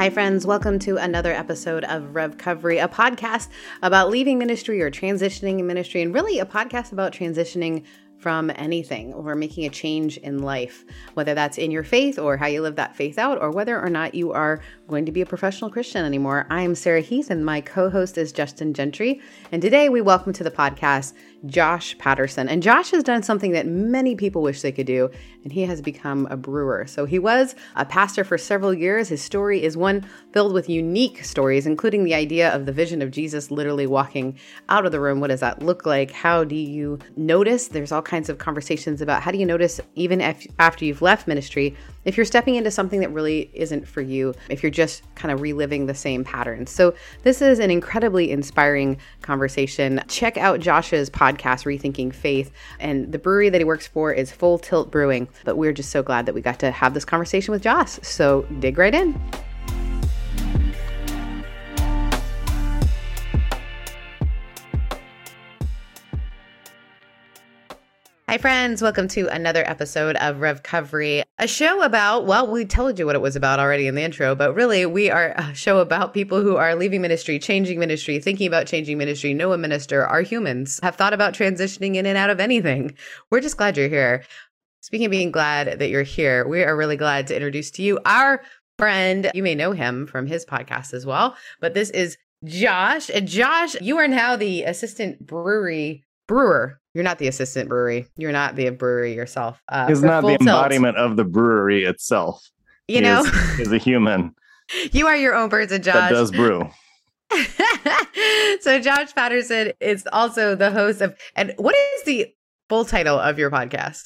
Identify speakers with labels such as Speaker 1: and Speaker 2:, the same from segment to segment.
Speaker 1: Hi, friends. Welcome to another episode of Revcovery, a podcast about leaving ministry or transitioning in ministry, and really a podcast about transitioning from anything or making a change in life, whether that's in your faith or how you live that faith out, or whether or not you are going to be a professional Christian anymore. I am Sarah Heath, and my co host is Justin Gentry. And today we welcome to the podcast Josh Patterson. And Josh has done something that many people wish they could do, and he has become a brewer. So he was a pastor for several years. His story is one filled with unique stories, including the idea of the vision of Jesus literally walking out of the room. What does that look like? How do you notice? There's all kinds of conversations about how do you notice, even if, after you've left ministry, if you're stepping into something that really isn't for you, if you're just kind of reliving the same patterns. So, this is an incredibly inspiring conversation. Check out Josh's podcast, Rethinking Faith. And the brewery that he works for is Full Tilt Brewing. But we're just so glad that we got to have this conversation with Josh. So, dig right in. Hi, friends. Welcome to another episode of Revcovery, a show about, well, we told you what it was about already in the intro, but really, we are a show about people who are leaving ministry, changing ministry, thinking about changing ministry, know a minister, are humans, have thought about transitioning in and out of anything. We're just glad you're here. Speaking of being glad that you're here, we are really glad to introduce to you our friend. You may know him from his podcast as well, but this is Josh. Josh, you are now the assistant brewery brewer you're not the assistant brewery. You're not the brewery yourself.
Speaker 2: Uh, He's not the embodiment tilt. of the brewery itself.
Speaker 1: You he know,
Speaker 2: is, is a human.
Speaker 1: You are your own person, Josh.
Speaker 2: That does brew.
Speaker 1: so Josh Patterson is also the host of, and what is the full title of your podcast?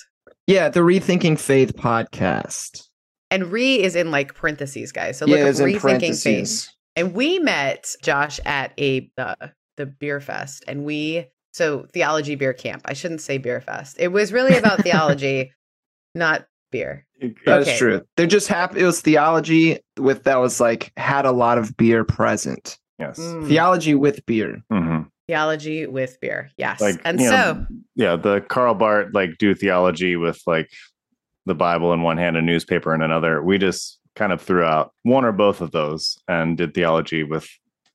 Speaker 3: Yeah, the Rethinking Faith podcast.
Speaker 1: And re is in like parentheses, guys. So look yeah, up Rethinking Faith. And we met Josh at a uh, the beer fest, and we so theology beer camp. I shouldn't say beer fest. It was really about theology, not beer.
Speaker 3: That's okay. true. They're just happy. It was theology with that was like had a lot of beer present.
Speaker 2: Yes.
Speaker 3: Mm. Theology with beer.
Speaker 2: Mm-hmm.
Speaker 1: Theology with beer. Yes. Like, and so, know,
Speaker 2: yeah, the Karl Barth like do theology with like the Bible in one hand, a newspaper in another. We just kind of threw out one or both of those and did theology with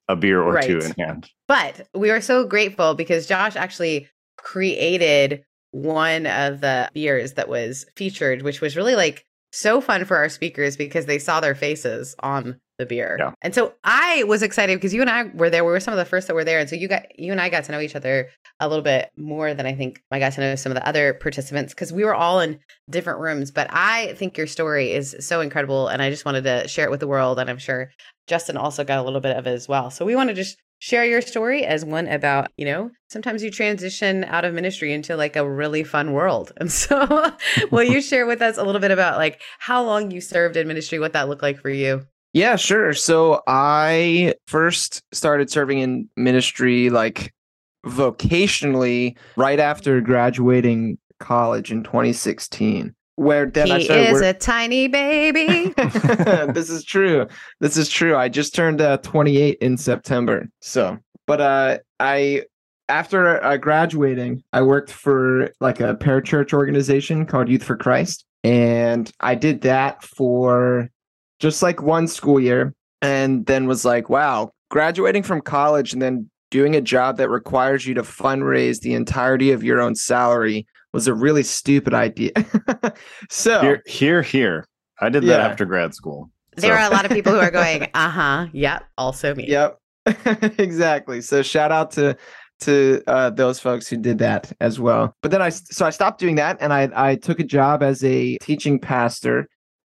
Speaker 2: a beer or right. two in hand.
Speaker 1: But we were so grateful because Josh actually created one of the beers that was featured, which was really like so fun for our speakers because they saw their faces on the beer.
Speaker 2: Yeah.
Speaker 1: And so I was excited because you and I were there. We were some of the first that were there. And so you got you and I got to know each other a little bit more than I think I got to know some of the other participants because we were all in different rooms. But I think your story is so incredible and I just wanted to share it with the world. And I'm sure Justin also got a little bit of it as well. So we want to just share your story as one about, you know, sometimes you transition out of ministry into like a really fun world. And so will you share with us a little bit about like how long you served in ministry, what that looked like for you?
Speaker 3: Yeah, sure. So I first started serving in ministry like vocationally right after graduating college in 2016 where then
Speaker 1: he
Speaker 3: I
Speaker 1: started is a tiny baby.
Speaker 3: this is true. This is true. I just turned uh, 28 in September. So, but uh, I after uh, graduating, I worked for like a parachurch organization called Youth for Christ, and I did that for just like one school year, and then was like, wow, graduating from college and then doing a job that requires you to fundraise the entirety of your own salary was a really stupid idea. so
Speaker 2: here, here, here. I did that yeah. after grad school.
Speaker 1: There so. are a lot of people who are going, uh huh, yep, also me.
Speaker 3: Yep, exactly. So shout out to to uh, those folks who did that as well. But then I so I stopped doing that and I I took a job as a teaching pastor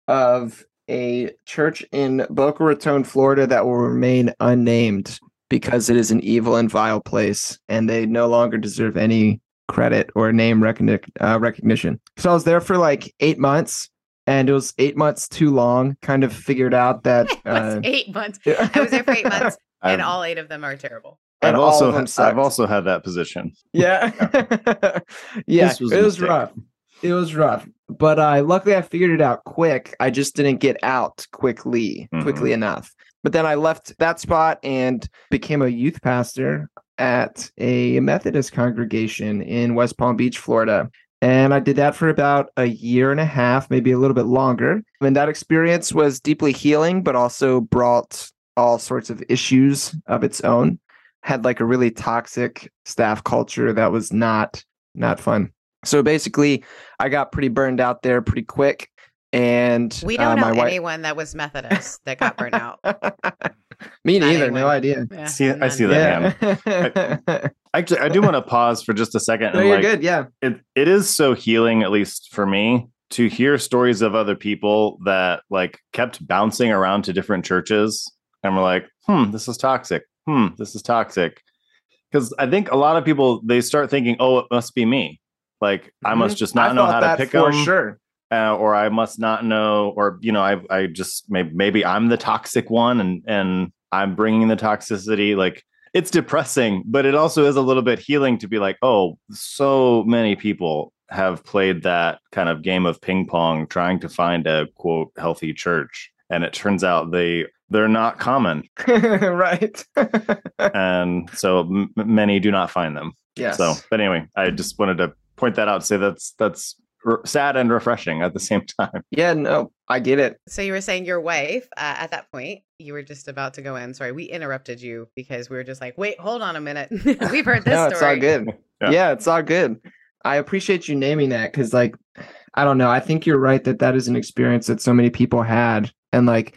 Speaker 3: of a church in Boca Raton, Florida that will remain unnamed because it is an evil and vile place and they no longer deserve any credit or name recogni- uh, recognition. So I was there for like 8 months and it was 8 months too long. Kind of figured out that
Speaker 1: uh, 8 months. I was there for 8 months and all 8 of them are terrible.
Speaker 2: I've also I've also had that position.
Speaker 3: Yeah, yeah, was it was rough. It was rough, but uh, luckily I figured it out quick. I just didn't get out quickly, mm-hmm. quickly enough. But then I left that spot and became a youth pastor at a Methodist congregation in West Palm Beach, Florida. And I did that for about a year and a half, maybe a little bit longer. And that experience was deeply healing, but also brought all sorts of issues of its own had like a really toxic staff culture that was not not fun. So basically, I got pretty burned out there pretty quick. And
Speaker 1: we don't uh, know wife... anyone that was Methodist that got burned out.
Speaker 3: Me neither. No idea.
Speaker 2: Yeah, see, I see that. Yeah. I, actually, I do want to pause for just a second.
Speaker 3: No, you're like, good. Yeah.
Speaker 2: It, it is so healing, at least for me, to hear stories of other people that like kept bouncing around to different churches and we're like, hmm, this is toxic hmm, this is toxic. Because I think a lot of people they start thinking, oh, it must be me. Like mm-hmm. I must just not I know how to pick
Speaker 3: for
Speaker 2: them,
Speaker 3: sure.
Speaker 2: Uh, or I must not know, or you know, I I just maybe maybe I'm the toxic one, and and I'm bringing the toxicity. Like it's depressing, but it also is a little bit healing to be like, oh, so many people have played that kind of game of ping pong, trying to find a quote healthy church, and it turns out they they're not common.
Speaker 3: right.
Speaker 2: and so m- many do not find them.
Speaker 3: Yes.
Speaker 2: So, but anyway, I just wanted to point that out. Say that's that's r- sad and refreshing at the same time.
Speaker 3: Yeah, no, I get it.
Speaker 1: So you were saying your wife uh, at that point, you were just about to go in. Sorry, we interrupted you because we were just like, wait, hold on a minute. We've heard this
Speaker 3: no,
Speaker 1: story.
Speaker 3: it's all good. Yeah. yeah, it's all good. I appreciate you naming that because, like, I don't know. I think you're right that that is an experience that so many people had, and like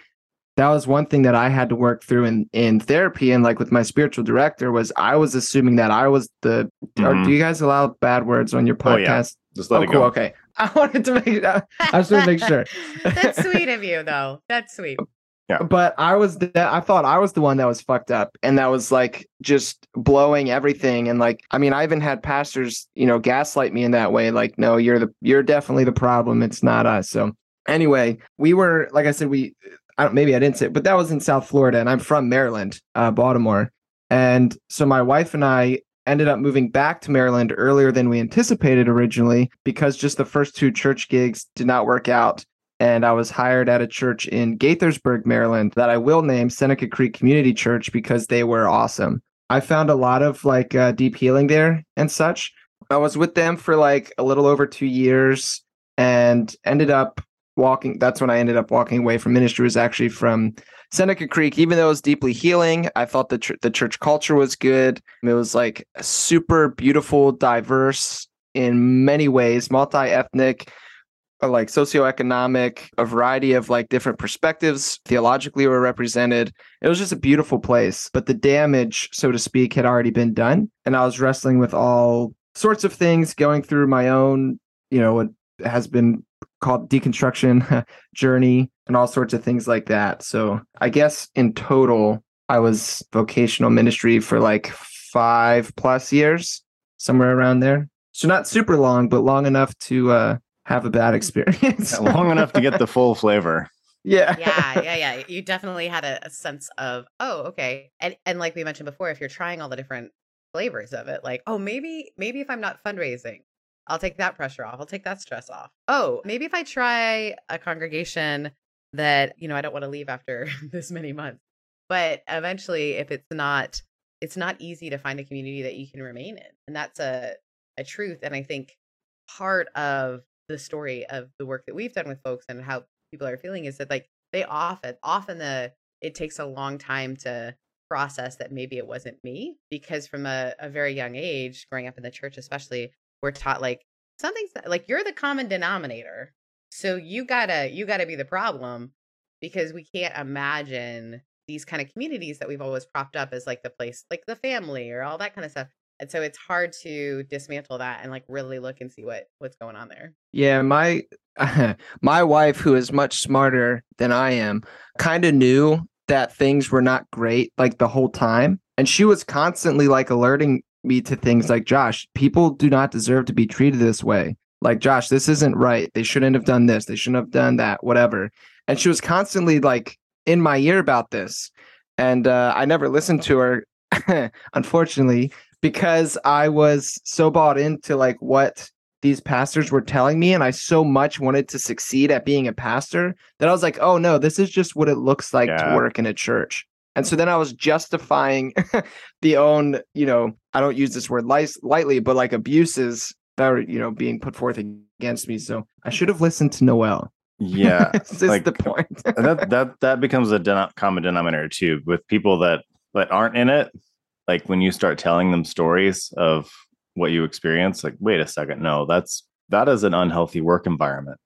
Speaker 3: that was one thing that I had to work through in in therapy and like with my spiritual director was I was assuming that I was the mm-hmm. or do you guys allow bad words on your podcast? Oh, yeah.
Speaker 2: Just let
Speaker 3: oh,
Speaker 2: it
Speaker 3: cool.
Speaker 2: go.
Speaker 3: Okay. I wanted to make I, I just want to make sure.
Speaker 1: That's sweet of you though. That's sweet.
Speaker 3: Yeah. But I was the, I thought I was the one that was fucked up and that was like just blowing everything and like I mean I even had pastors, you know, gaslight me in that way like no, you're the you're definitely the problem, it's not us. So anyway, we were like I said we I don't, maybe I didn't say it, but that was in South Florida, and I'm from Maryland, uh, Baltimore. And so my wife and I ended up moving back to Maryland earlier than we anticipated originally because just the first two church gigs did not work out. And I was hired at a church in Gaithersburg, Maryland, that I will name Seneca Creek Community Church because they were awesome. I found a lot of like uh, deep healing there and such. I was with them for like a little over two years and ended up walking that's when i ended up walking away from ministry was actually from seneca creek. Even though it was deeply healing i thought the, tr- the church culture was good. It was like super beautiful diverse in many ways multi-ethnic uh, like socioeconomic a variety of like different perspectives theologically were represented. It was just a beautiful place but the damage so to speak had already been done and i was wrestling with all sorts of things going through my own you know what has been called deconstruction journey and all sorts of things like that. So I guess in total, I was vocational ministry for like five plus years, somewhere around there. So not super long, but long enough to uh, have a bad experience.
Speaker 2: long enough to get the full flavor.
Speaker 3: Yeah.
Speaker 1: yeah, yeah, yeah. You definitely had a, a sense of, oh, okay. And and like we mentioned before, if you're trying all the different flavors of it, like, oh, maybe maybe if I'm not fundraising, I'll take that pressure off. I'll take that stress off. Oh, maybe if I try a congregation that, you know, I don't want to leave after this many months. But eventually if it's not it's not easy to find a community that you can remain in. And that's a a truth and I think part of the story of the work that we've done with folks and how people are feeling is that like they often often the it takes a long time to process that maybe it wasn't me because from a, a very young age growing up in the church especially we're taught like something's like you're the common denominator so you gotta you gotta be the problem because we can't imagine these kind of communities that we've always propped up as like the place like the family or all that kind of stuff And so it's hard to dismantle that and like really look and see what what's going on there.
Speaker 3: Yeah, my my wife who is much smarter than I am kind of knew that things were not great like the whole time and she was constantly like alerting me to things like Josh, people do not deserve to be treated this way. Like Josh, this isn't right. They shouldn't have done this. They shouldn't have done that, whatever. And she was constantly like in my ear about this. And uh, I never listened to her, unfortunately, because I was so bought into like what these pastors were telling me. And I so much wanted to succeed at being a pastor that I was like, oh no, this is just what it looks like yeah. to work in a church. And so then I was justifying the own, you know, I don't use this word light, lightly, but like abuses that are, you know, being put forth against me. So I should have listened to Noel.
Speaker 2: Yeah,
Speaker 3: this like, the point.
Speaker 2: that that that becomes a den- common denominator too with people that that aren't in it. Like when you start telling them stories of what you experience, like, wait a second, no, that's that is an unhealthy work environment.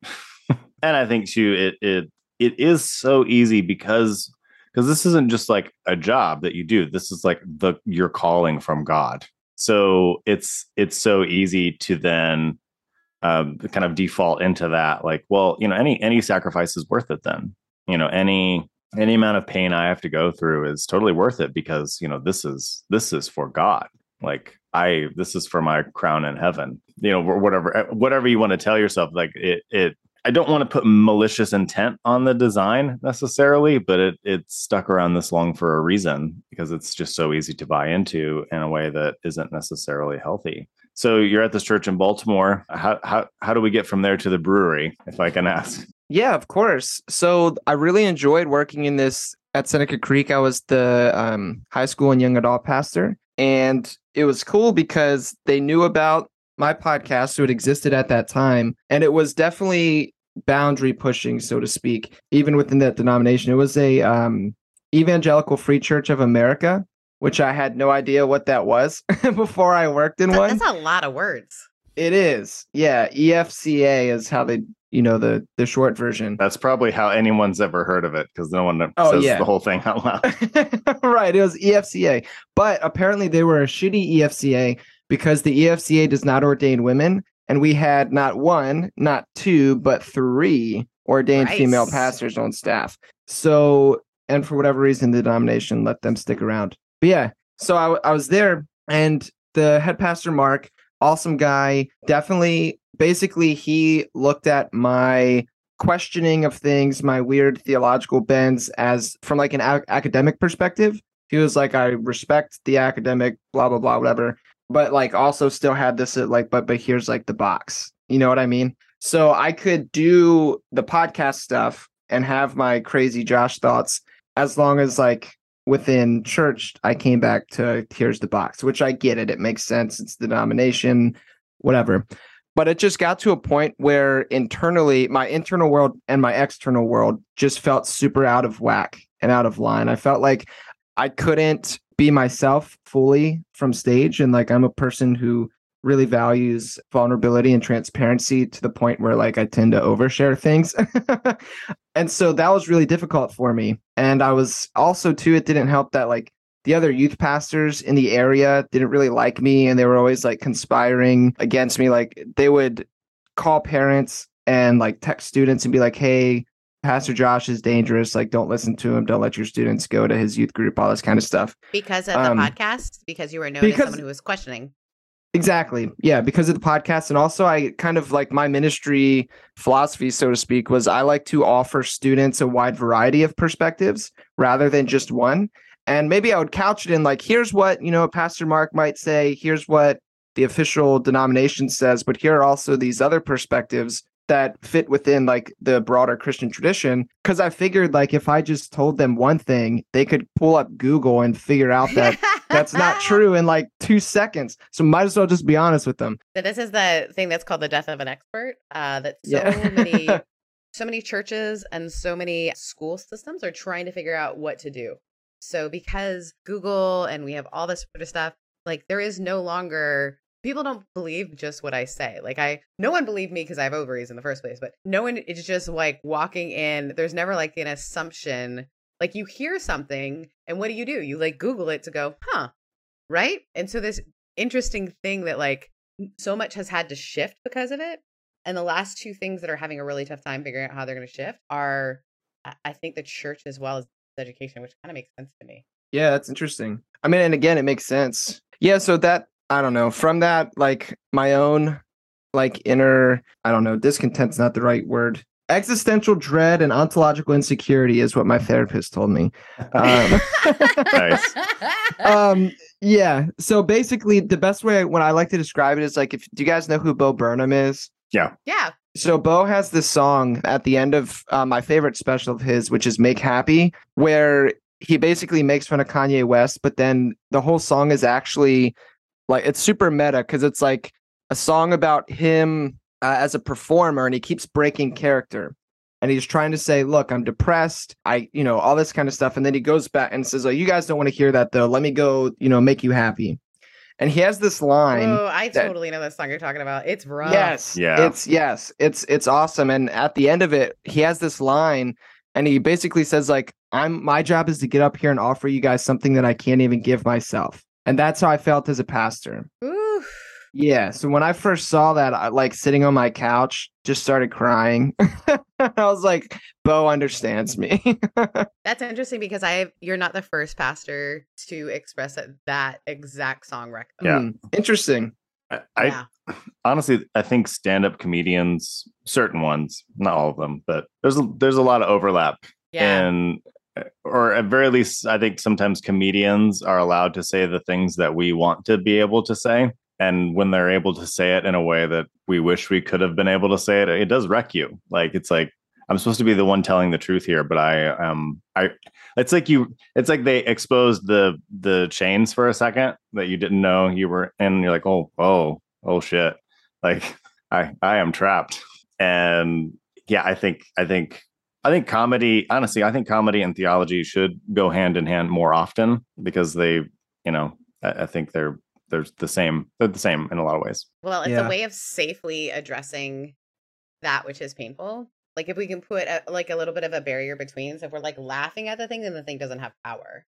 Speaker 2: and I think too, it it it is so easy because because this isn't just like a job that you do this is like the your calling from god. So it's it's so easy to then um, kind of default into that like well you know any any sacrifice is worth it then. You know any any amount of pain i have to go through is totally worth it because you know this is this is for god. Like i this is for my crown in heaven. You know whatever whatever you want to tell yourself like it it I don't want to put malicious intent on the design necessarily, but it it's stuck around this long for a reason because it's just so easy to buy into in a way that isn't necessarily healthy. So you're at this church in Baltimore. How how how do we get from there to the brewery, if I can ask?
Speaker 3: Yeah, of course. So I really enjoyed working in this at Seneca Creek. I was the um, high school and young adult pastor, and it was cool because they knew about my podcast, so it existed at that time, and it was definitely boundary pushing, so to speak, even within that denomination. It was a um, Evangelical Free Church of America, which I had no idea what that was before I worked in
Speaker 1: that,
Speaker 3: one.
Speaker 1: That's a lot of words.
Speaker 3: It is. Yeah, EFCA is how they, you know, the the short version.
Speaker 2: That's probably how anyone's ever heard of it because no one oh, says yeah. the whole thing out loud.
Speaker 3: right, it was EFCA, but apparently they were a shitty EFCA because the EFCA does not ordain women and we had not one, not two, but three ordained nice. female pastors on staff. So, and for whatever reason, the denomination let them stick around. But yeah, so I, I was there, and the head pastor, Mark, awesome guy, definitely, basically, he looked at my questioning of things, my weird theological bends, as from like an a- academic perspective. He was like, I respect the academic, blah, blah, blah, whatever but like also still had this uh, like but but here's like the box. You know what i mean? So i could do the podcast stuff and have my crazy josh thoughts as long as like within church i came back to here's the box which i get it. It makes sense. It's the denomination whatever. But it just got to a point where internally my internal world and my external world just felt super out of whack and out of line. I felt like i couldn't be myself fully from stage. And like i'm a person who really values vulnerability and transparency to the point where like i tend to overshare things. And so that was really difficult for me. And i was also too it didn't help that like the other youth pastors in the area didn't really like me. And they were always like conspiring against me. Like they would call parents and like text students and be like hey Pastor Josh is dangerous. Like, don't listen to him. Don't let your students go to his youth group. All this kind of stuff.
Speaker 1: Because of um, the podcast. Because you were known because, as someone who was questioning.
Speaker 3: Exactly. Yeah, because of the podcast, and also I kind of like my ministry philosophy, so to speak, was I like to offer students a wide variety of perspectives rather than just one. And maybe I would couch it in like, here's what you know, Pastor Mark might say. Here's what the official denomination says, but here are also these other perspectives that fit within like the broader Christian tradition. Cause I figured like if I just told them one thing, they could pull up Google and figure out that that's not true in like two seconds. So might as well just be honest with them.
Speaker 1: So this is the thing that's called the death of an expert. Uh, that so yeah. many so many churches and so many school systems are trying to figure out what to do. So because Google and we have all this sort of stuff, like there is no longer people don't believe just what I say. Like I no one believed me because I have ovaries in the first place, but no one it's just like walking in, there's never like an assumption. Like you hear something and what do you do? You like Google it to go, huh? Right? And so this interesting thing that like so much has had to shift because of it. And the last two things that are having a really tough time figuring out how they're going to shift are, I think, the church as well as education, which kind of makes sense to me.
Speaker 3: Yeah, that's interesting. I mean, and again, it makes sense. Yeah, so that I don't know. From that, like my own, like inner, I don't know, discontent's not the right word. Existential dread and ontological insecurity is what my therapist told me. Um,
Speaker 2: Nice.
Speaker 3: um, yeah. So basically, the best way when I like to describe it is like, if do you guys know who Bo Burnham is?
Speaker 1: Yeah. Yeah.
Speaker 3: So Bo has this song at the end of uh, my favorite special of his, which is "Make Happy," where he basically makes fun of Kanye West, but then the whole song is actually like it's super meta because it's like a song about him uh, as a performer, and he keeps breaking character, and he's trying to say, "Look, I'm depressed. I, you know, all this kind of stuff," and then he goes back and says, "Oh, you guys don't want to hear that though. Let me go, you know, make you happy." And he has this line.
Speaker 1: Oh, I
Speaker 3: that-
Speaker 1: totally know that song you're talking about. It's rough.
Speaker 3: Yes.
Speaker 2: Yeah.
Speaker 3: It's yes. It's it's awesome. And at the end of it, he has this line and he basically says like I'm my job is to get up here and offer you guys something that I can't even give myself. And that's how I felt as a pastor.
Speaker 1: Ooh.
Speaker 3: Yeah. So when I first saw that, I like sitting on my couch, just started crying. I was like, Bo understands me.
Speaker 1: That's interesting because I you're not the first pastor to express that, that exact song rec.
Speaker 2: Yeah.
Speaker 3: Hmm, Interesting.
Speaker 2: I, I
Speaker 1: Yeah.
Speaker 2: honestly, I think stand-up comedians, certain ones, not all of them, but there's a, there's a lot of overlap,
Speaker 1: Yeah.
Speaker 2: and or at very least, I think sometimes comedians are allowed to say the things that we want to be able to say, and when they're able to say it in a way that we wish we could have been able to say it, it does wreck you. Like it's like I'm supposed to be the one telling the truth here, but I um I it's like you it's like they exposed the the chains for a second that you didn't know you were in. You're like, oh, oh, oh shit. Like I I am trapped. And yeah, I think I think I think comedy, honestly, I think comedy and theology should go hand in hand more often because they, you know, I, I think they're they're the same. They're the same in a lot of ways.
Speaker 1: Well, it's
Speaker 3: Yeah.
Speaker 1: a way of safely addressing that which is painful. Like if we can put a, like a little bit of a barrier between, so if we're like laughing at the thing, then the thing doesn't have power,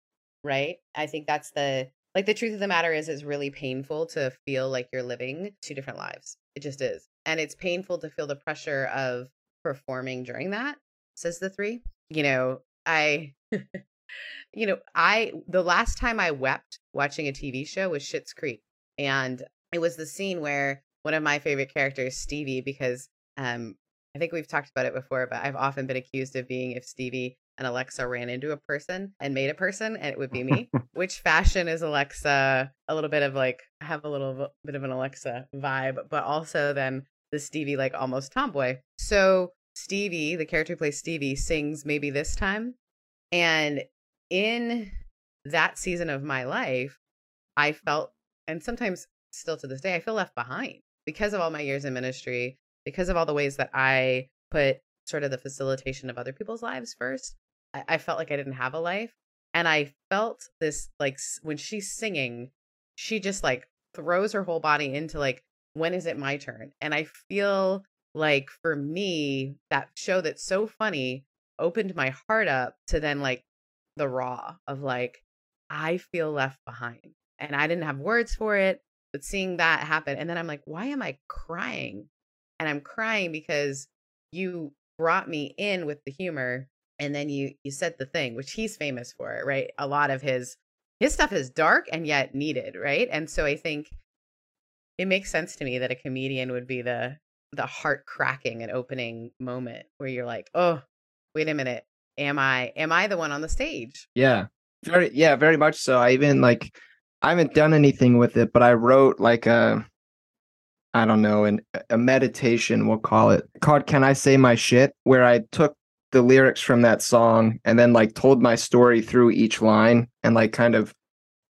Speaker 1: right? I think that's the like the truth of the matter is it's really painful to feel like you're living two different lives. It just is, and it's painful to feel the pressure of performing during that. Says the three. You know, I. You know, I the last time I wept watching a TV show was Schitt's Creek, and it was the scene where one of my favorite characters, Stevie, because um, I think we've talked about it before, but I've often been accused of being if Stevie and Alexa ran into a person and made a person, and it would be me. Which fashion is Alexa? A little bit of like, I have a little bit of an Alexa vibe, but also then the Stevie, like almost tomboy. So Stevie, the character who plays Stevie, sings maybe this time. And in that season of my life, I felt, and sometimes still to this day, I feel left behind because of all my years in ministry, because of all the ways that I put sort of the facilitation of other people's lives first. I, I felt like I didn't have a life. And I felt this like when she's singing, she just like throws her whole body into like, when is it my turn? And I feel like for me, that show that's so funny opened my heart up to then like the raw of like, I feel left behind. And I didn't have words for it, but seeing that happen. And then I'm like, why am I crying? And I'm crying because you brought me in with the humor and then you you said the thing which he's famous for right a lot of his his stuff is dark and yet needed right and so i think it makes sense to me that a comedian would be the the heart cracking and opening moment where you're like oh wait a minute am i am i the one on the stage
Speaker 3: Yeah. Very yeah, very much so. I even like I haven't done anything with it, but I wrote like a I don't know, an a meditation, we'll call it, called Can I Say My Shit? Where I took the lyrics from that song and then like told my story through each line and like kind of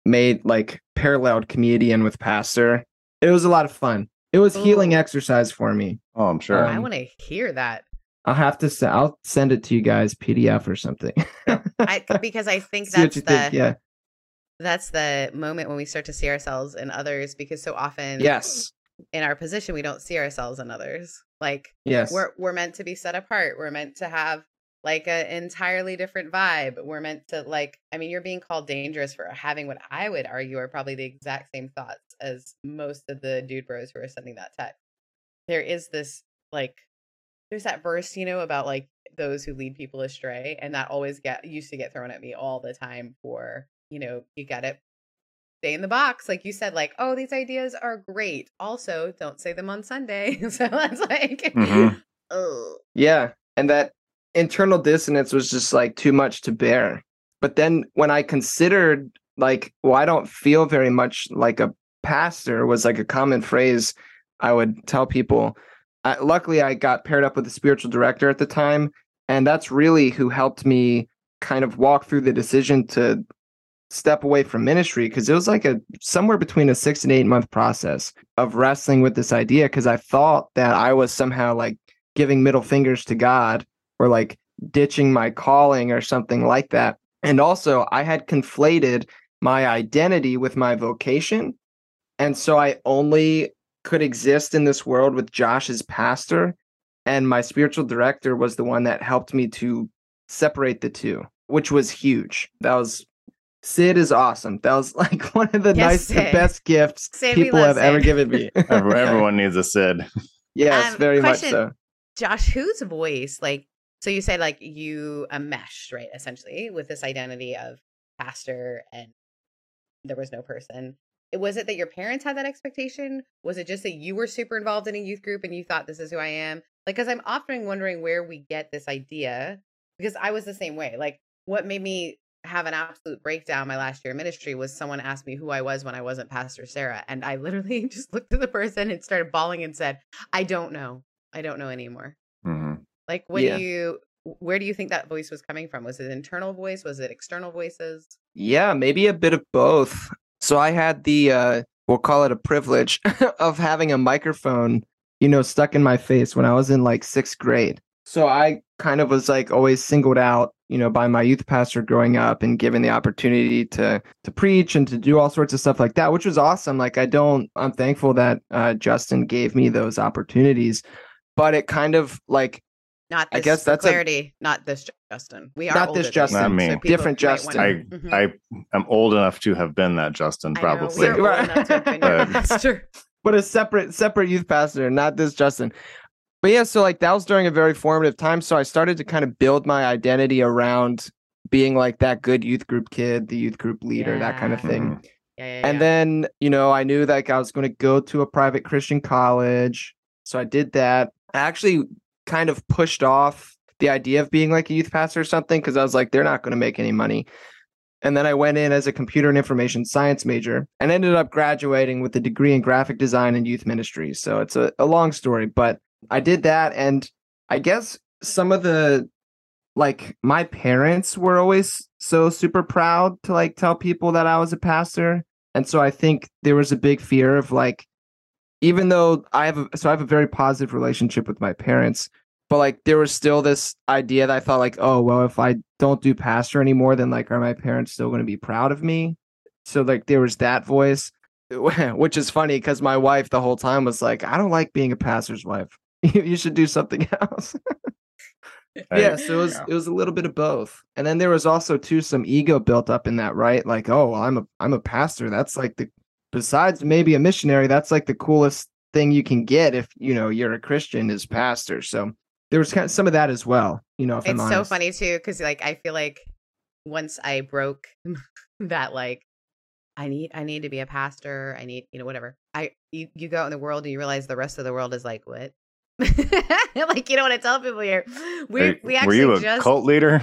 Speaker 3: made like paralleled comedian with pastor. It was a lot of fun. It was healing
Speaker 1: Ooh.
Speaker 3: exercise for me.
Speaker 2: Oh, I'm sure.
Speaker 1: i
Speaker 3: Um,
Speaker 1: want to hear that
Speaker 3: I'll have to se- I'll send it to you guys PDF or something.
Speaker 1: I, because i think that's the
Speaker 3: think. Yeah.
Speaker 1: that's the moment when we start to see ourselves in others because so often
Speaker 3: Yes.
Speaker 1: in our position we don't see ourselves in others like
Speaker 3: Yes.
Speaker 1: we're we're meant to be set apart we're meant to have like an entirely different vibe. We're meant to like I mean, you're being called dangerous for having what I would argue are probably the exact same thoughts as most of the dude bros who are sending that text. There is this like there's that verse, you know, about like those who lead people astray, and that always get used to get thrown at me all the time for, you know, you got it. stay in the box, like you said, like, oh, these ideas are great. Also, don't say them on Sunday. so that's like,
Speaker 2: Mhm.
Speaker 1: oh,
Speaker 3: Yeah. And that internal dissonance was just like too much to bear. But then when I considered like, well, I don't feel very much like a pastor was like a common phrase I would tell people. I, luckily, I got paired up with a spiritual director at the time. And that's really who helped me kind of walk through the decision to step away from ministry because it was like a somewhere between a six and eight month process of wrestling with this idea because I thought that I was somehow like giving middle fingers to God or like ditching my calling or something like that. And also, I had conflated my identity with my vocation. And so I only could exist in this world with Josh as pastor. And my spiritual director was the one that helped me to separate the two, which was huge. That was Sid is awesome. That was like one of the
Speaker 1: Yes,
Speaker 3: nice, the best gifts
Speaker 1: Sid,
Speaker 3: people
Speaker 1: love
Speaker 3: have ever given me.
Speaker 2: Everyone needs a Sid.
Speaker 3: yes,
Speaker 1: Um,
Speaker 3: very
Speaker 1: question-
Speaker 3: much so.
Speaker 1: Josh, whose voice, like, so you said like you a meshed, right? Essentially, with this identity of pastor and there was no person. Was it that your parents had that expectation? Was it just that you were super involved in a youth group and you thought this is who I am? Like, because I'm often wondering where we get this idea. Because I was the same way. Like, what made me have an absolute breakdown my last year in ministry was someone asked me who I was when I wasn't Pastor Sarah. And I literally just looked at the person and started bawling and said, I don't know. I don't know anymore.
Speaker 2: hmm
Speaker 1: Like, what
Speaker 3: Yeah.
Speaker 1: do you, where do you think that voice was coming from? Was it internal voice? Was it external voices?
Speaker 3: Yeah, maybe a bit of both. So I had the uh we'll call it a privilege of having a microphone, you know, stuck in my face when I was in like 6th grade. So I kind of was like always singled out, you know, by my youth pastor growing up and given the opportunity to to preach and to do all sorts of stuff like that, which was awesome. Like I don't I'm thankful that uh Justin gave me those opportunities, but it kind of like
Speaker 1: Not
Speaker 3: I guess
Speaker 1: for
Speaker 3: that's a-
Speaker 1: not this Justin. We are
Speaker 3: Not this Justin.
Speaker 1: you,
Speaker 2: Not me.
Speaker 1: people
Speaker 3: Different Justin.
Speaker 2: I
Speaker 1: wonder. Mhm.
Speaker 2: I am old enough to have been that Justin,
Speaker 1: I know,
Speaker 2: probably.
Speaker 1: we're
Speaker 3: Right.
Speaker 1: enough to have been your
Speaker 2: But-
Speaker 3: but a separate separate youth pastor, not this Justin. But yeah, so like that was during a very formative time. So I started to kind of build my identity around being like that good youth group kid, the youth group leader, that kind of
Speaker 1: Yeah.
Speaker 3: thing.
Speaker 2: Mhm.
Speaker 1: Yeah, yeah,
Speaker 3: And then, you know, I knew like I was going to go to a private Christian college. So I did that. I actually kind of pushed off the idea of being like a youth pastor or something because I was like, they're not going to make any money. And then I went in as a computer and information science major and ended up graduating with a degree in graphic design and youth ministry. So it's a, a long story, but I did that. And I guess some of the like my parents were always so super proud to like tell people that I was a pastor. And so I think there was a big fear of like, even though I have a, so I have a very positive relationship with my parents, but like there was still this idea that I thought like, oh well, if I don't do pastor anymore, then like are my parents still going to be proud of me? So like there was that voice, which is funny because my wife the whole time was like, I don't like being a pastor's wife. you should do something else. Yeah, so it was
Speaker 2: yeah.
Speaker 3: it was a little bit of both. And then there was also too some ego built up in that, right? Like, oh, well, I'm a I'm a pastor. That's like the besides maybe a missionary, that's like the coolest thing you can get if you know you're a Christian is pastor. So there was kind of some of that as well. You know, if I'm
Speaker 1: it's so funny too because like i feel like once i broke that like i need i need to be a pastor i need you know whatever i you, you go out in the world and you realize the rest of the world is like what like you don't want to tell people here we
Speaker 2: Hey,
Speaker 1: we
Speaker 2: were you a
Speaker 1: just
Speaker 2: cult leader?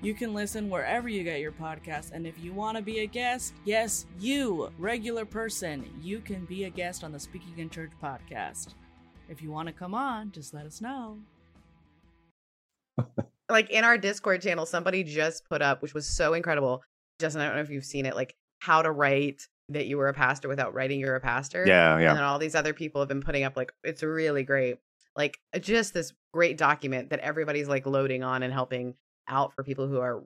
Speaker 4: You can listen wherever you get your podcast, and if you want to be a guest, yes, you, regular person, you can be a guest on the Speaking in Church podcast. If you want to come on, just let us know.
Speaker 1: like in our discord channel somebody just put up which was so incredible justin i don't know if you've seen it like how to write that you were a pastor without writing you're a pastor.
Speaker 2: Yeah, yeah.
Speaker 1: And then all these other people have been putting up like it's really great. Like just this great document that everybody's like loading on and helping out for people who are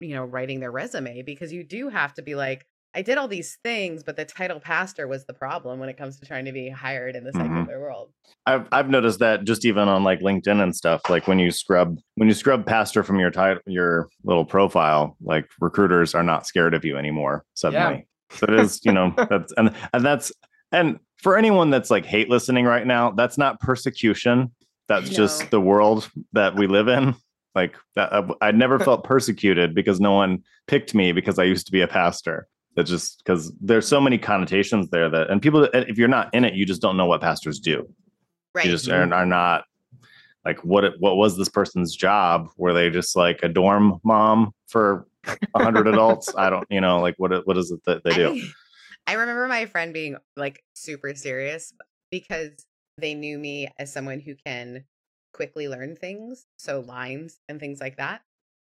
Speaker 1: you know writing their resume because you do have to be like I did all these things, but the title pastor was the problem when it comes to trying to be hired in the
Speaker 2: Mhm.
Speaker 1: secular world.
Speaker 2: I've I've noticed that just even on like LinkedIn and stuff. Like when you scrub when you scrub pastor from your title your little profile, like recruiters are not scared of you anymore suddenly. So it is, you know, that's and and that's and for anyone that's like hate listening right now, that's not persecution. That's
Speaker 1: No.
Speaker 2: just the world that we live in. Like that, I, never felt persecuted because no one picked me because I used to be a pastor. That's just because there's so many connotations there that, and people, if you're not in it, you just don't know what pastors do.
Speaker 1: Right.
Speaker 2: you just are, are not like what what was this person's job? Were they just like a dorm mom for a hundred adults? I don't you know like what what is it that they do?
Speaker 1: I remember my friend being like super serious because they knew me as someone who can quickly learn things, so lines and things like that.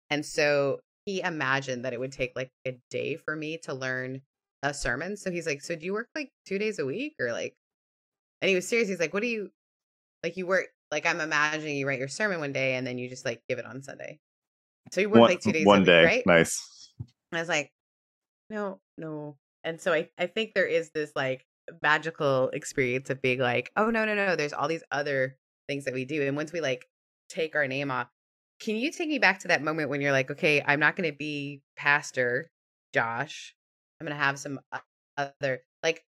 Speaker 1: And so he imagined that it would take like a day for me to learn a sermon. So he's like, "So do you work like 2 days a week or like And he was serious. He's like, "What do you like you work like I'm imagining you write your sermon one day and then you just like give it on Sunday." So you work
Speaker 2: one,
Speaker 1: like 2 days a week.
Speaker 2: one
Speaker 1: week,
Speaker 2: day
Speaker 1: right?
Speaker 2: nice
Speaker 1: And I was like, no, no. And so I, I think there is this like magical experience of being like, oh, no, no, no. There's all these other things that we do. And once we like take our name off, can you take me back to that moment when you're like, okay, I'm not going to be Pastor Josh. I'm going to have some other, like,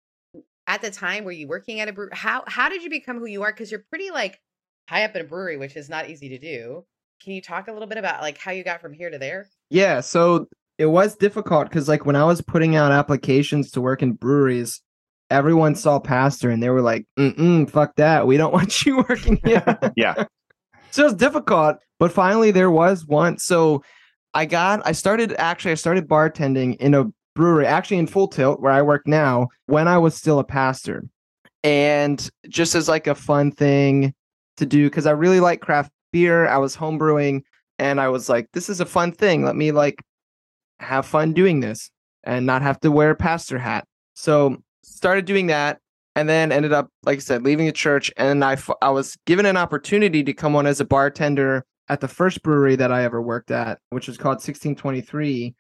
Speaker 1: at the time, were you working at a brewery? How, how did you become who you are? Because you're pretty like high up in a brewery, which is not easy to do. Can you talk a little bit about like how you got from here to there?
Speaker 3: Yeah, so it was difficult because like when I was putting out applications to work in breweries, everyone saw pastor and they were like, mm mm, fuck that. We don't want you working here.
Speaker 2: yeah
Speaker 3: so it was difficult, but finally there was one. So I got I started actually I started bartending in a brewery, actually in Full Tilt, where I work now, when I was still a pastor. And just as like a fun thing to do, because I really like craft beer. I was homebrewing and I was like, this is a fun thing. Let me like have fun doing this and not have to wear a pastor hat. So started doing that and then ended up, like I said, leaving the church. And I, f- I was given an opportunity to come on as a bartender at the first brewery that I ever worked at, which was called 1623.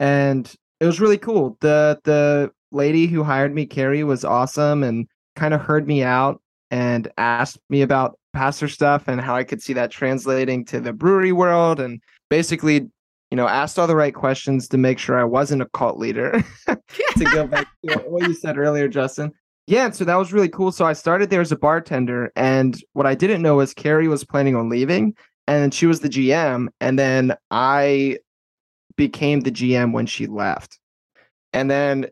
Speaker 3: And it was really cool. The, the lady who hired me, Carrie, was awesome and kind of heard me out and asked me about pastor stuff and how I could see that translating to the brewery world and basically you know asked all the right questions to make sure I wasn't a cult leader. To go back to what you said earlier Justin. Yeah so that was really cool. So I started there as a bartender and what I didn't know was Carrie was planning on leaving and she was the GM and then I became the GM when she left. And then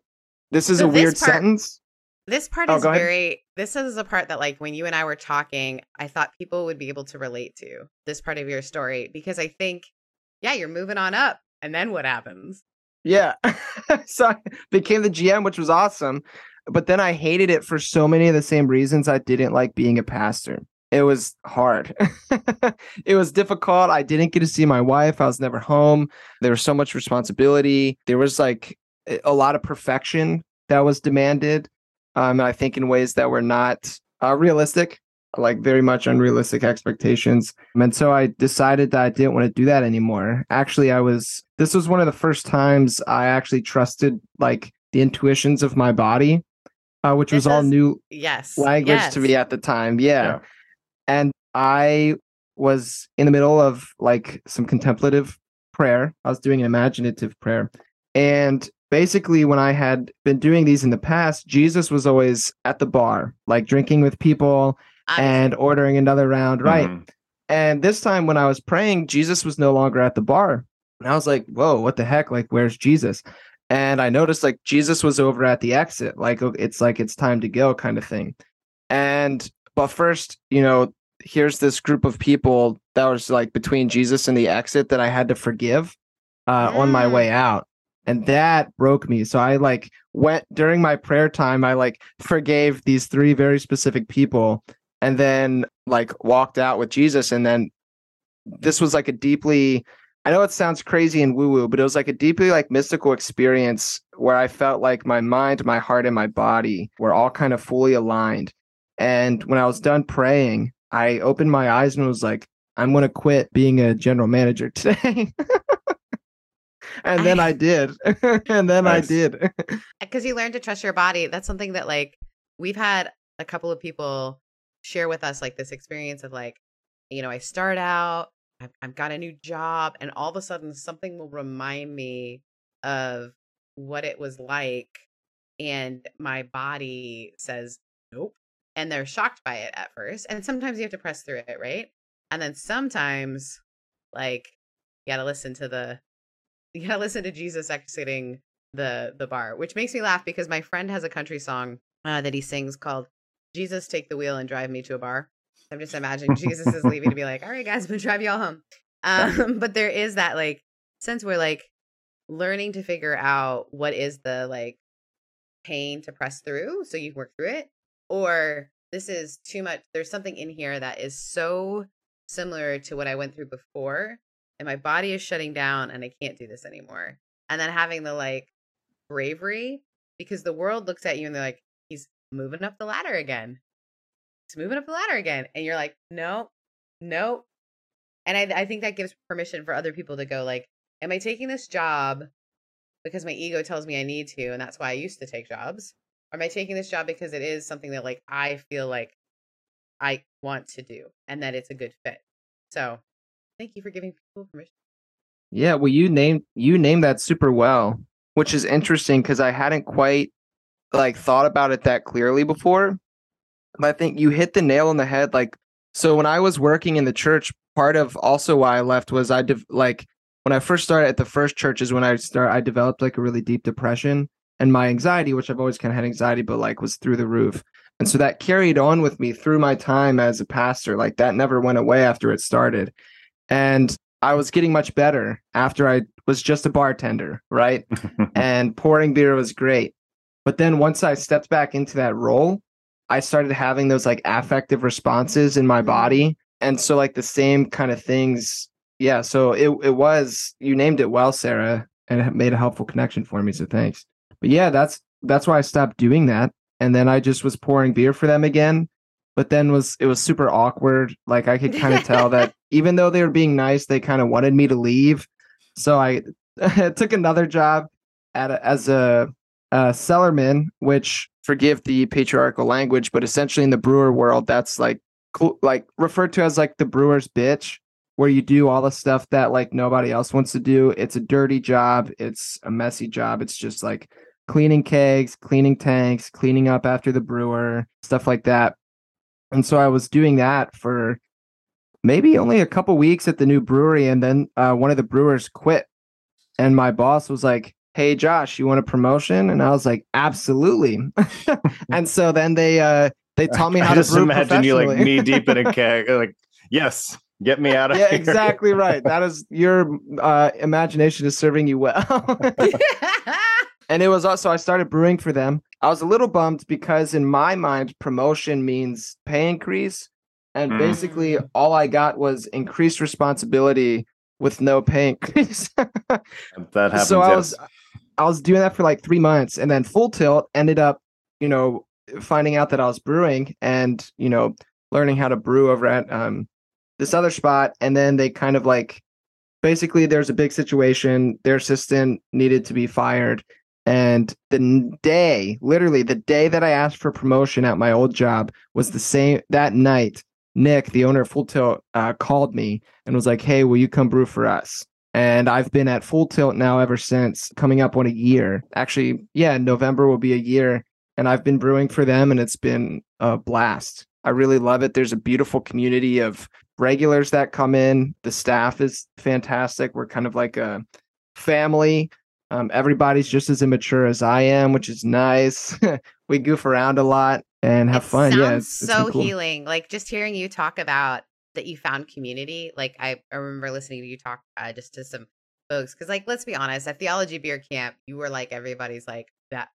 Speaker 3: this is
Speaker 1: So
Speaker 3: a
Speaker 1: this
Speaker 3: weird
Speaker 1: part-
Speaker 3: sentence.
Speaker 1: This part
Speaker 3: Oh,
Speaker 1: is very. This is a part that, like, when you and I were talking, I thought people would be able to relate to this part of your story because I think, yeah, you're moving on up, and then what happens?
Speaker 3: Yeah. so I became the GM, which was awesome. But then I hated it for so many of the same reasons I didn't like being a pastor. It was hard. it was difficult. I didn't get to see my wife. I was never home. There was so much responsibility. There was like a- lot of perfection that was demanded. Um, and I think in ways that were not uh, realistic, like very much unrealistic expectations. And so I decided that I didn't want to do that anymore. Actually, I was, this was one of the first times I actually trusted like the intuitions of my body, uh, which
Speaker 1: This
Speaker 3: was all
Speaker 1: is-
Speaker 3: new
Speaker 1: Yes,
Speaker 3: language
Speaker 1: yes.
Speaker 3: to me at the time. Yeah.
Speaker 2: Yeah.
Speaker 3: And I was in the middle of like some contemplative prayer. I was doing an imaginative prayer. And basically, when I had been doing these in the past, Jesus was always at the bar, like drinking with people and ordering another round. Right.
Speaker 2: Mhm.
Speaker 3: And this time when I was praying, Jesus was no longer at the bar. And I was like, whoa, what the heck? Like, where's Jesus? And I noticed like Jesus was over at the exit. Like, it's like it's time to go kind of thing. And, but first, you know, here's this group of people that was like between Jesus and the exit that I had to forgive uh, on my
Speaker 1: Mm.
Speaker 3: way out. And that broke me. So I like went during my prayer time, I like forgave these three very specific people and then like walked out with Jesus. And then this was like a deeply I know it sounds crazy and woo woo, but it was like a deeply like mystical experience where I felt like my mind, my heart, and my body were all kind of fully aligned. And when I was done praying, I opened my eyes and was like, I'm going to quit being a general manager today. and then I, I did. and then nice. I did.
Speaker 1: Uh, because you learn to trust your body. That's something that, like, we've had a couple of people share with us, like, this experience of, like, you know, I start out, I've, I've got a new job, and all of a sudden something will remind me of what it was like. And my body says, nope. And they're shocked by it at first. And sometimes you have to press through it, right? And then sometimes, like, you gotta listen to the, you gotta listen to Jesus exiting the the bar, which makes me laugh because my friend has a country song uh, that he sings called "Jesus Take the Wheel and Drive Me to a Bar." I'm just imagining Jesus is leaving to be like, all right, guys, I'm gonna drive y'all home. Um, but there is that like sense where like learning to figure out what is the like pain to press through so you work through it, or this is too much. There's something in here that is so similar to what I went through before, and my body is shutting down and I can't do this anymore. And then having the like bravery because the world looks at you and they're like, moving up the ladder again It's moving up the ladder again. And you're like, no, no. And I, I think that gives permission for other people to go, like, am I taking this job because my ego tells me I need to, and that's why I used to take jobs? Or am I taking this job because it is something that like I feel like I want to do and that it's a good fit? So thank you for giving people permission.
Speaker 3: Yeah, well you named you named that super well, which is interesting because I hadn't quite like thought about it that clearly before. But I think you hit the nail on the head. Like, so when I was working in the church, part of also why I left was I de- like when I first started at the first church is when I start I developed like a really deep depression and my anxiety, which I've always kind of had anxiety, but like was through the roof. And so that carried on with me through my time as a pastor. Like that never went away after it started. And I was getting much better after I was just a bartender, right? and pouring beer was great. But then once I stepped back into that role, I started having those like affective responses in my mm-hmm. body. And so like the same kind of things. Yeah. So it it was you named it well, Sarah, and it made a helpful connection for me. So thanks. But yeah, that's that's why I stopped doing that. And then I just was pouring beer for them again. But then was it was super awkward. Like I could kind of tell that even though they were being nice, they kind of wanted me to leave. So I took another job at a, as a, a cellarman, which forgive the patriarchal language, but essentially in the brewer world, that's like like referred to as like the brewer's bitch, where you do all the stuff that like nobody else wants to do. It's a dirty job. It's a messy job. It's just like cleaning kegs, cleaning tanks, cleaning up after the brewer, stuff like that. And so I was doing that for maybe only a couple weeks at the new brewery, and then uh, one of the brewers quit, and my boss was like, hey josh you want a promotion? And i was like absolutely. And so then they uh they taught me how I to just imagine you
Speaker 2: like knee deep in a keg like yes get me out of here.
Speaker 3: yeah
Speaker 2: here.
Speaker 3: exactly right. That is your uh imagination is serving you well. And it was also i started brewing for them. I was a little bummed because in my mind promotion means pay increase. And mm. basically all i got was increased responsibility with no pay increase.
Speaker 2: That happens so i was
Speaker 3: I was doing that for like three months, and then Full Tilt ended up, you know, finding out that I was brewing and you know learning how to brew over at um, this other spot, and then they kind of like basically there's a big situation. Their assistant needed to be fired, and the day, literally the day that I asked for promotion at my old job was the same that night. Nick, the owner of Full Tilt, uh, called me and was like, "Hey, will you come brew for us?" And I've been at Full Tilt now ever since coming up on a year. Actually, yeah, November will be a year and I've been brewing for them and it's been a blast. I really love it. There's a beautiful community of regulars that come in. The staff is fantastic. We're kind of like a family. Um, everybody's just as immature as I am, which is nice. we goof around a lot and have
Speaker 1: it
Speaker 3: fun.
Speaker 1: yeah,
Speaker 3: it's,
Speaker 1: it's so cool. healing. Like just hearing you talk about that you found community. Like I, I remember listening to you talk uh, just to some folks because, like, let's be honest, at Theology Beer Camp, you were like everybody's like that.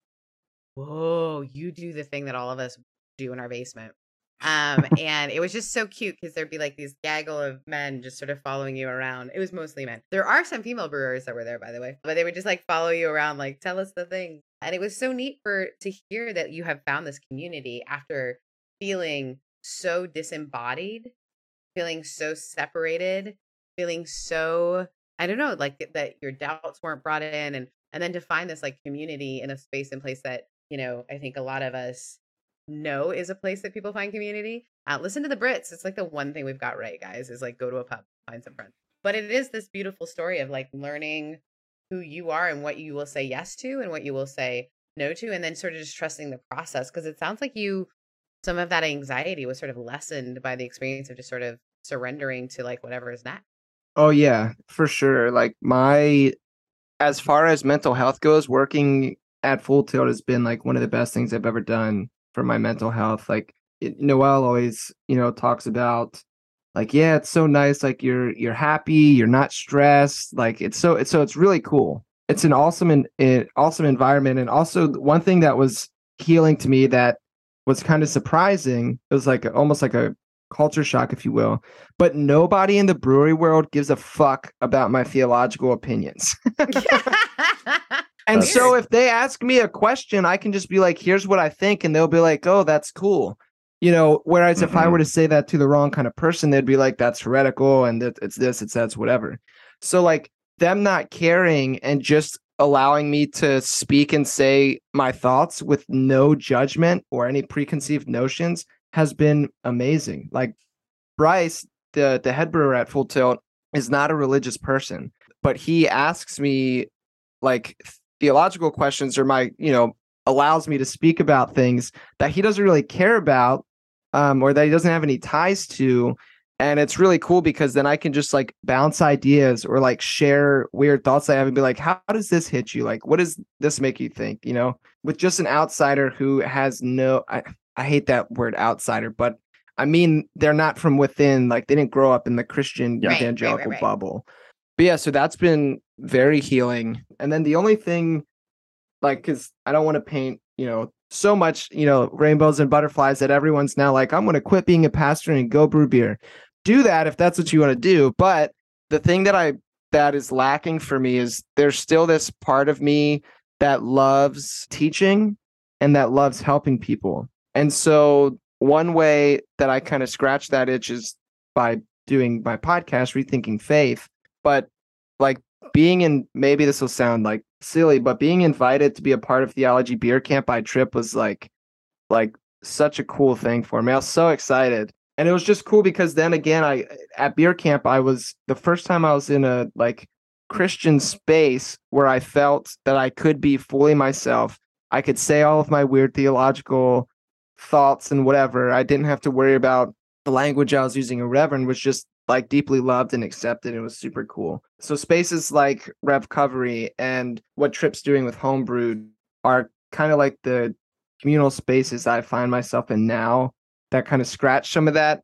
Speaker 1: Whoa, you do the thing that all of us do in our basement. Um, and it was just so cute because there'd be like these gaggle of men just sort of following you around. It was mostly men. There are some female brewers that were there, by the way, but they would just like follow you around, like tell us the thing. And it was so neat for to hear that you have found this community after feeling so disembodied, feeling so separated, feeling so I don't know, like that your doubts weren't brought in and and then to find this like community in a space and place that, you know, I think a lot of us know is a place that people find community. Uh, listen to the Brits. It's like the one thing we've got right, guys, is like go to a pub, find some friends. But it is this beautiful story of like learning who you are and what you will say yes to and what you will say no to, and then sort of just trusting the process. Because it sounds like you, some of that anxiety was sort of lessened by the experience of just sort of surrendering to like whatever is next.
Speaker 3: Oh, yeah, for sure. Like my, as far as mental health goes, working at Full Tilt has been like one of the best things I've ever done for my mental health. Like it, Noel always, you know, talks about like, yeah, it's so nice. Like you're you're happy, you're not stressed. Like it's so it's so it's really cool. It's an awesome and an eh, awesome environment. And also one thing that was healing to me that was kind of surprising. It was like almost like a culture shock, if you will. But nobody in the brewery world gives a fuck about my theological opinions. And so if they ask me a question, I can just be like, here's what I think. And they'll be like, oh, that's cool. You know, whereas mm-hmm. if I were to say that to the wrong kind of person, they'd be like, that's heretical and it's this, it's that's whatever. So like them not caring and just allowing me to speak and say my thoughts with no judgment or any preconceived notions has been amazing. Like Bryce, the the head brewer at Full Tilt, is not a religious person, but he asks me like theological questions or my you know allows me to speak about things that he doesn't really care about um, or that he doesn't have any ties to and it's really cool because then i can just like bounce ideas or like share weird thoughts i have and be like how does this hit you? Like what does this make you think? You know? With just an outsider who has no i, I hate that word outsider but i mean they're not from within like they didn't grow up in the christian right, evangelical right, right, bubble. But yeah, so that's been very healing. And then the only thing, like, because I don't want to paint, you know, so much, you know, rainbows and butterflies that everyone's now like, I'm going to quit being a pastor and go brew beer. Do that if that's what you want to do. But the thing that I that is lacking for me is there's still this part of me that loves teaching and that loves helping people. And so one way that I kind of scratch that itch is by doing my podcast, Rethinking Faith, but like being in maybe this will sound like silly, but being invited to be a part of Theology Beer Camp by Tripp was like like such a cool thing for me. I was so excited. And it was just cool because then again I at beer camp I was the first time I was in a like Christian space where I felt that I could be fully myself. I could say all of my weird theological thoughts and whatever. I didn't have to worry about the language I was using or reverend was just like deeply loved and accepted. It was super cool. So spaces like Revcovery and what Tripp's doing with Homebrewed are kind of like the communal spaces I find myself in now that kind of scratch some of that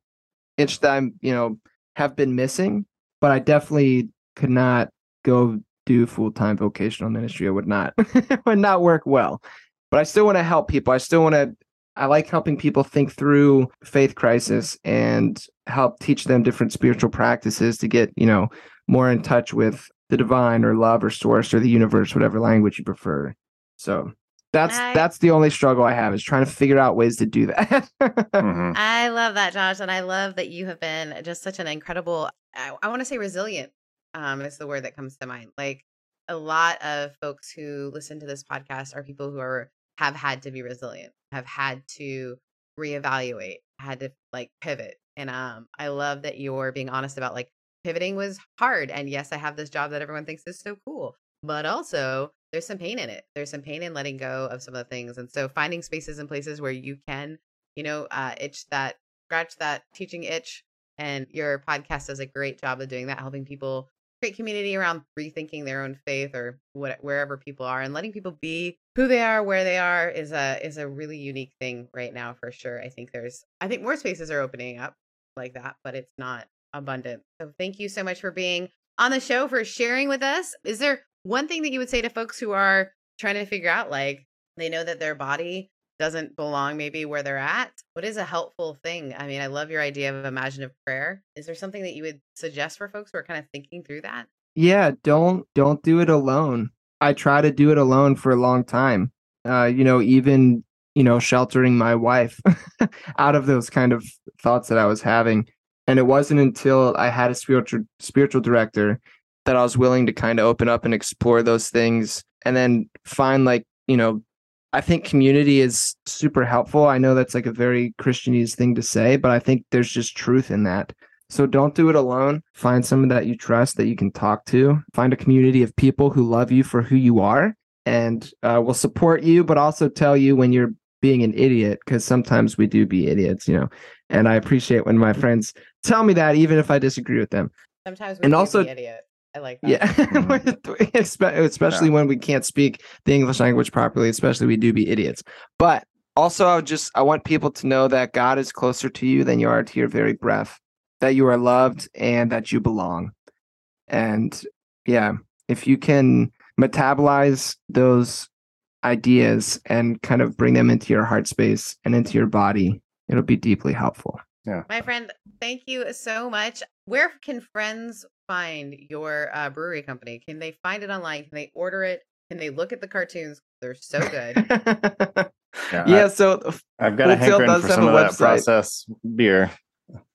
Speaker 3: itch that I'm, you know, have been missing. But I definitely could not go do full time vocational ministry. It would not it would not work well. But I still want to help people. I still want to I like helping people think through faith crisis and help teach them different spiritual practices to get, you know, more in touch with the divine or love or source or the universe, whatever language you prefer. So that's I, that's the only struggle I have is trying to figure out ways to do that.
Speaker 1: mm-hmm. I love that, Josh, and I love that you have been just such an incredible. I, I want to say resilient. Um, is the word that comes to mind. Like a lot of folks who listen to this podcast are people who are have had to be resilient, have had to reevaluate, had to like pivot. And um, I love that you're being honest about like pivoting was hard. And yes, I have this job that everyone thinks is so cool, but also there's some pain in it. There's some pain in letting go of some of the things. And so finding spaces and places where you can, you know, uh, itch that, scratch that teaching itch. And your podcast does a great job of doing that, helping people create community around rethinking their own faith or what, wherever people are and letting people be who they are where they are is a is a really unique thing right now for sure i think there's i think more spaces are opening up like that but it's not abundant so thank you so much for being on the show for sharing with us is there one thing that you would say to folks who are trying to figure out like they know that their body doesn't belong maybe where they're at? What is a helpful thing? I mean, I love your idea of imaginative prayer. Is there something that you would suggest for folks who are kind of thinking through that?
Speaker 3: Yeah, don't don't do it alone. I try to do it alone for a long time. Uh, you know, even you know, sheltering my wife out of those kind of thoughts that I was having. And it wasn't until I had a spiritual spiritual director that I was willing to kind of open up and explore those things and then find like, you know, I think community is super helpful. I know that's like a very Christianese thing to say, but I think there's just truth in that. So don't do it alone. Find someone that you trust that you can talk to. Find a community of people who love you for who you are and uh, will support you, but also tell you when you're being an idiot because sometimes we do be idiots, you know. And I appreciate when my friends tell me that, even if I disagree with them.
Speaker 1: Sometimes we and also idiot. I like that.
Speaker 3: Yeah, especially yeah. when we can't speak the English language properly. Especially we do be idiots. But also, I would just I want people to know that God is closer to you than you are to your very breath. That you are loved and that you belong. And yeah, if you can metabolize those ideas and kind of bring them into your heart space and into your body, it'll be deeply helpful.
Speaker 2: Yeah.
Speaker 1: My friend, thank you so much. Where can friends find your uh, brewery company? Can they find it online? Can they order it? Can they look at the cartoons? They're so good.
Speaker 3: yeah, yeah I, so
Speaker 2: I've got a hankering for some of that process beer.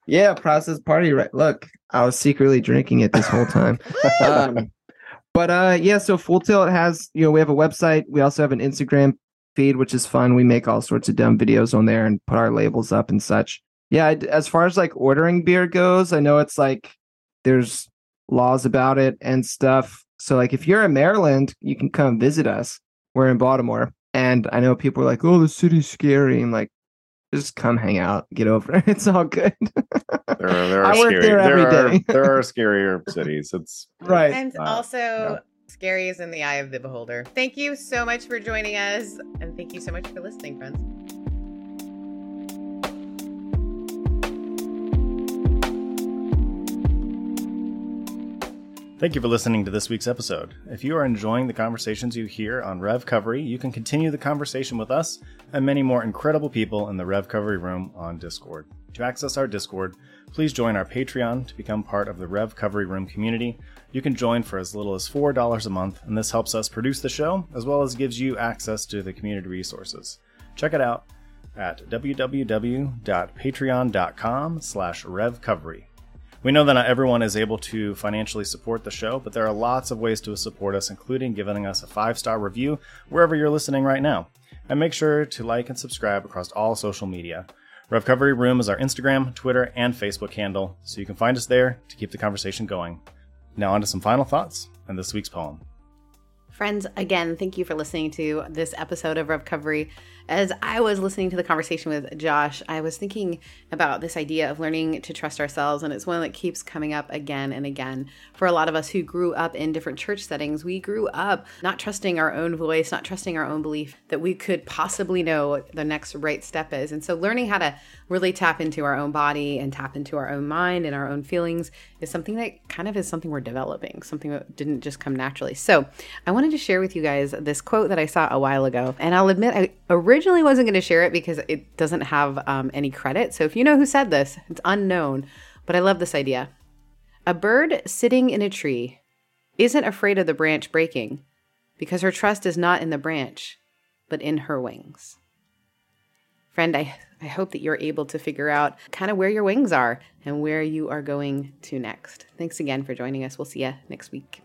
Speaker 3: Yeah, process party. Right. Look, I was secretly drinking it this whole time. um, but uh, yeah, so Full Tilt has you know we have a website. We also have an Instagram feed, which is fun. We make all sorts of dumb videos on there and put our labels up and such. Yeah, as far as like ordering beer goes, I know it's like there's laws about it and stuff. So like if you're in Maryland, you can come visit us. We're in Baltimore, and I know people are like, "Oh, the city's scary." I'm like, just come hang out, get over it. It's all good.
Speaker 2: there are, there are I work scary, there every there day. Are, there are scarier cities. It's
Speaker 1: right. And uh, also yeah. scary is in the eye of the beholder. Thank you so much for joining us. And thank you so much for listening, friends.
Speaker 2: Thank you for listening to this week's episode. If you are enjoying the conversations you hear on RevCovery, you can continue the conversation with us and many more incredible people in the RevCovery room on Discord. To access our Discord, please join our Patreon to become part of the RevCovery room community. You can join for as little as $4 a month, and this helps us produce the show as well as gives you access to the community resources. Check it out at www.patreon.com slash revcovery. We know that not everyone is able to financially support the show, but there are lots of ways to support us, including giving us a five star review wherever you're listening right now. And make sure to like and subscribe across all social media. RevCovery Room is our Instagram, Twitter, and Facebook handle, so you can find us there to keep the conversation going. Now, on to some final thoughts and this week's poem.
Speaker 1: Friends, again, thank you for listening to this episode of RevCovery. As I was listening to the conversation with Josh, I was thinking about this idea of learning to trust ourselves, and it's one that keeps coming up again and again. For a lot of us who grew up in different church settings, we grew up not trusting our own voice, not trusting our own belief that we could possibly know what the next right step is. And so, learning how to really tap into our own body and tap into our own mind and our own feelings is something that kind of is something we're developing, something that didn't just come naturally. So, I wanted to share with you guys this quote that I saw a while ago, and I'll admit I originally originally wasn't going to share it because it doesn't have um, any credit. So if you know who said this, it's unknown, but I love this idea. A bird sitting in a tree isn't afraid of the branch breaking because her trust is not in the branch, but in her wings. Friend, I, I hope that you're able to figure out kind of where your wings are and where you are going to next. Thanks again for joining us. We'll see you next week.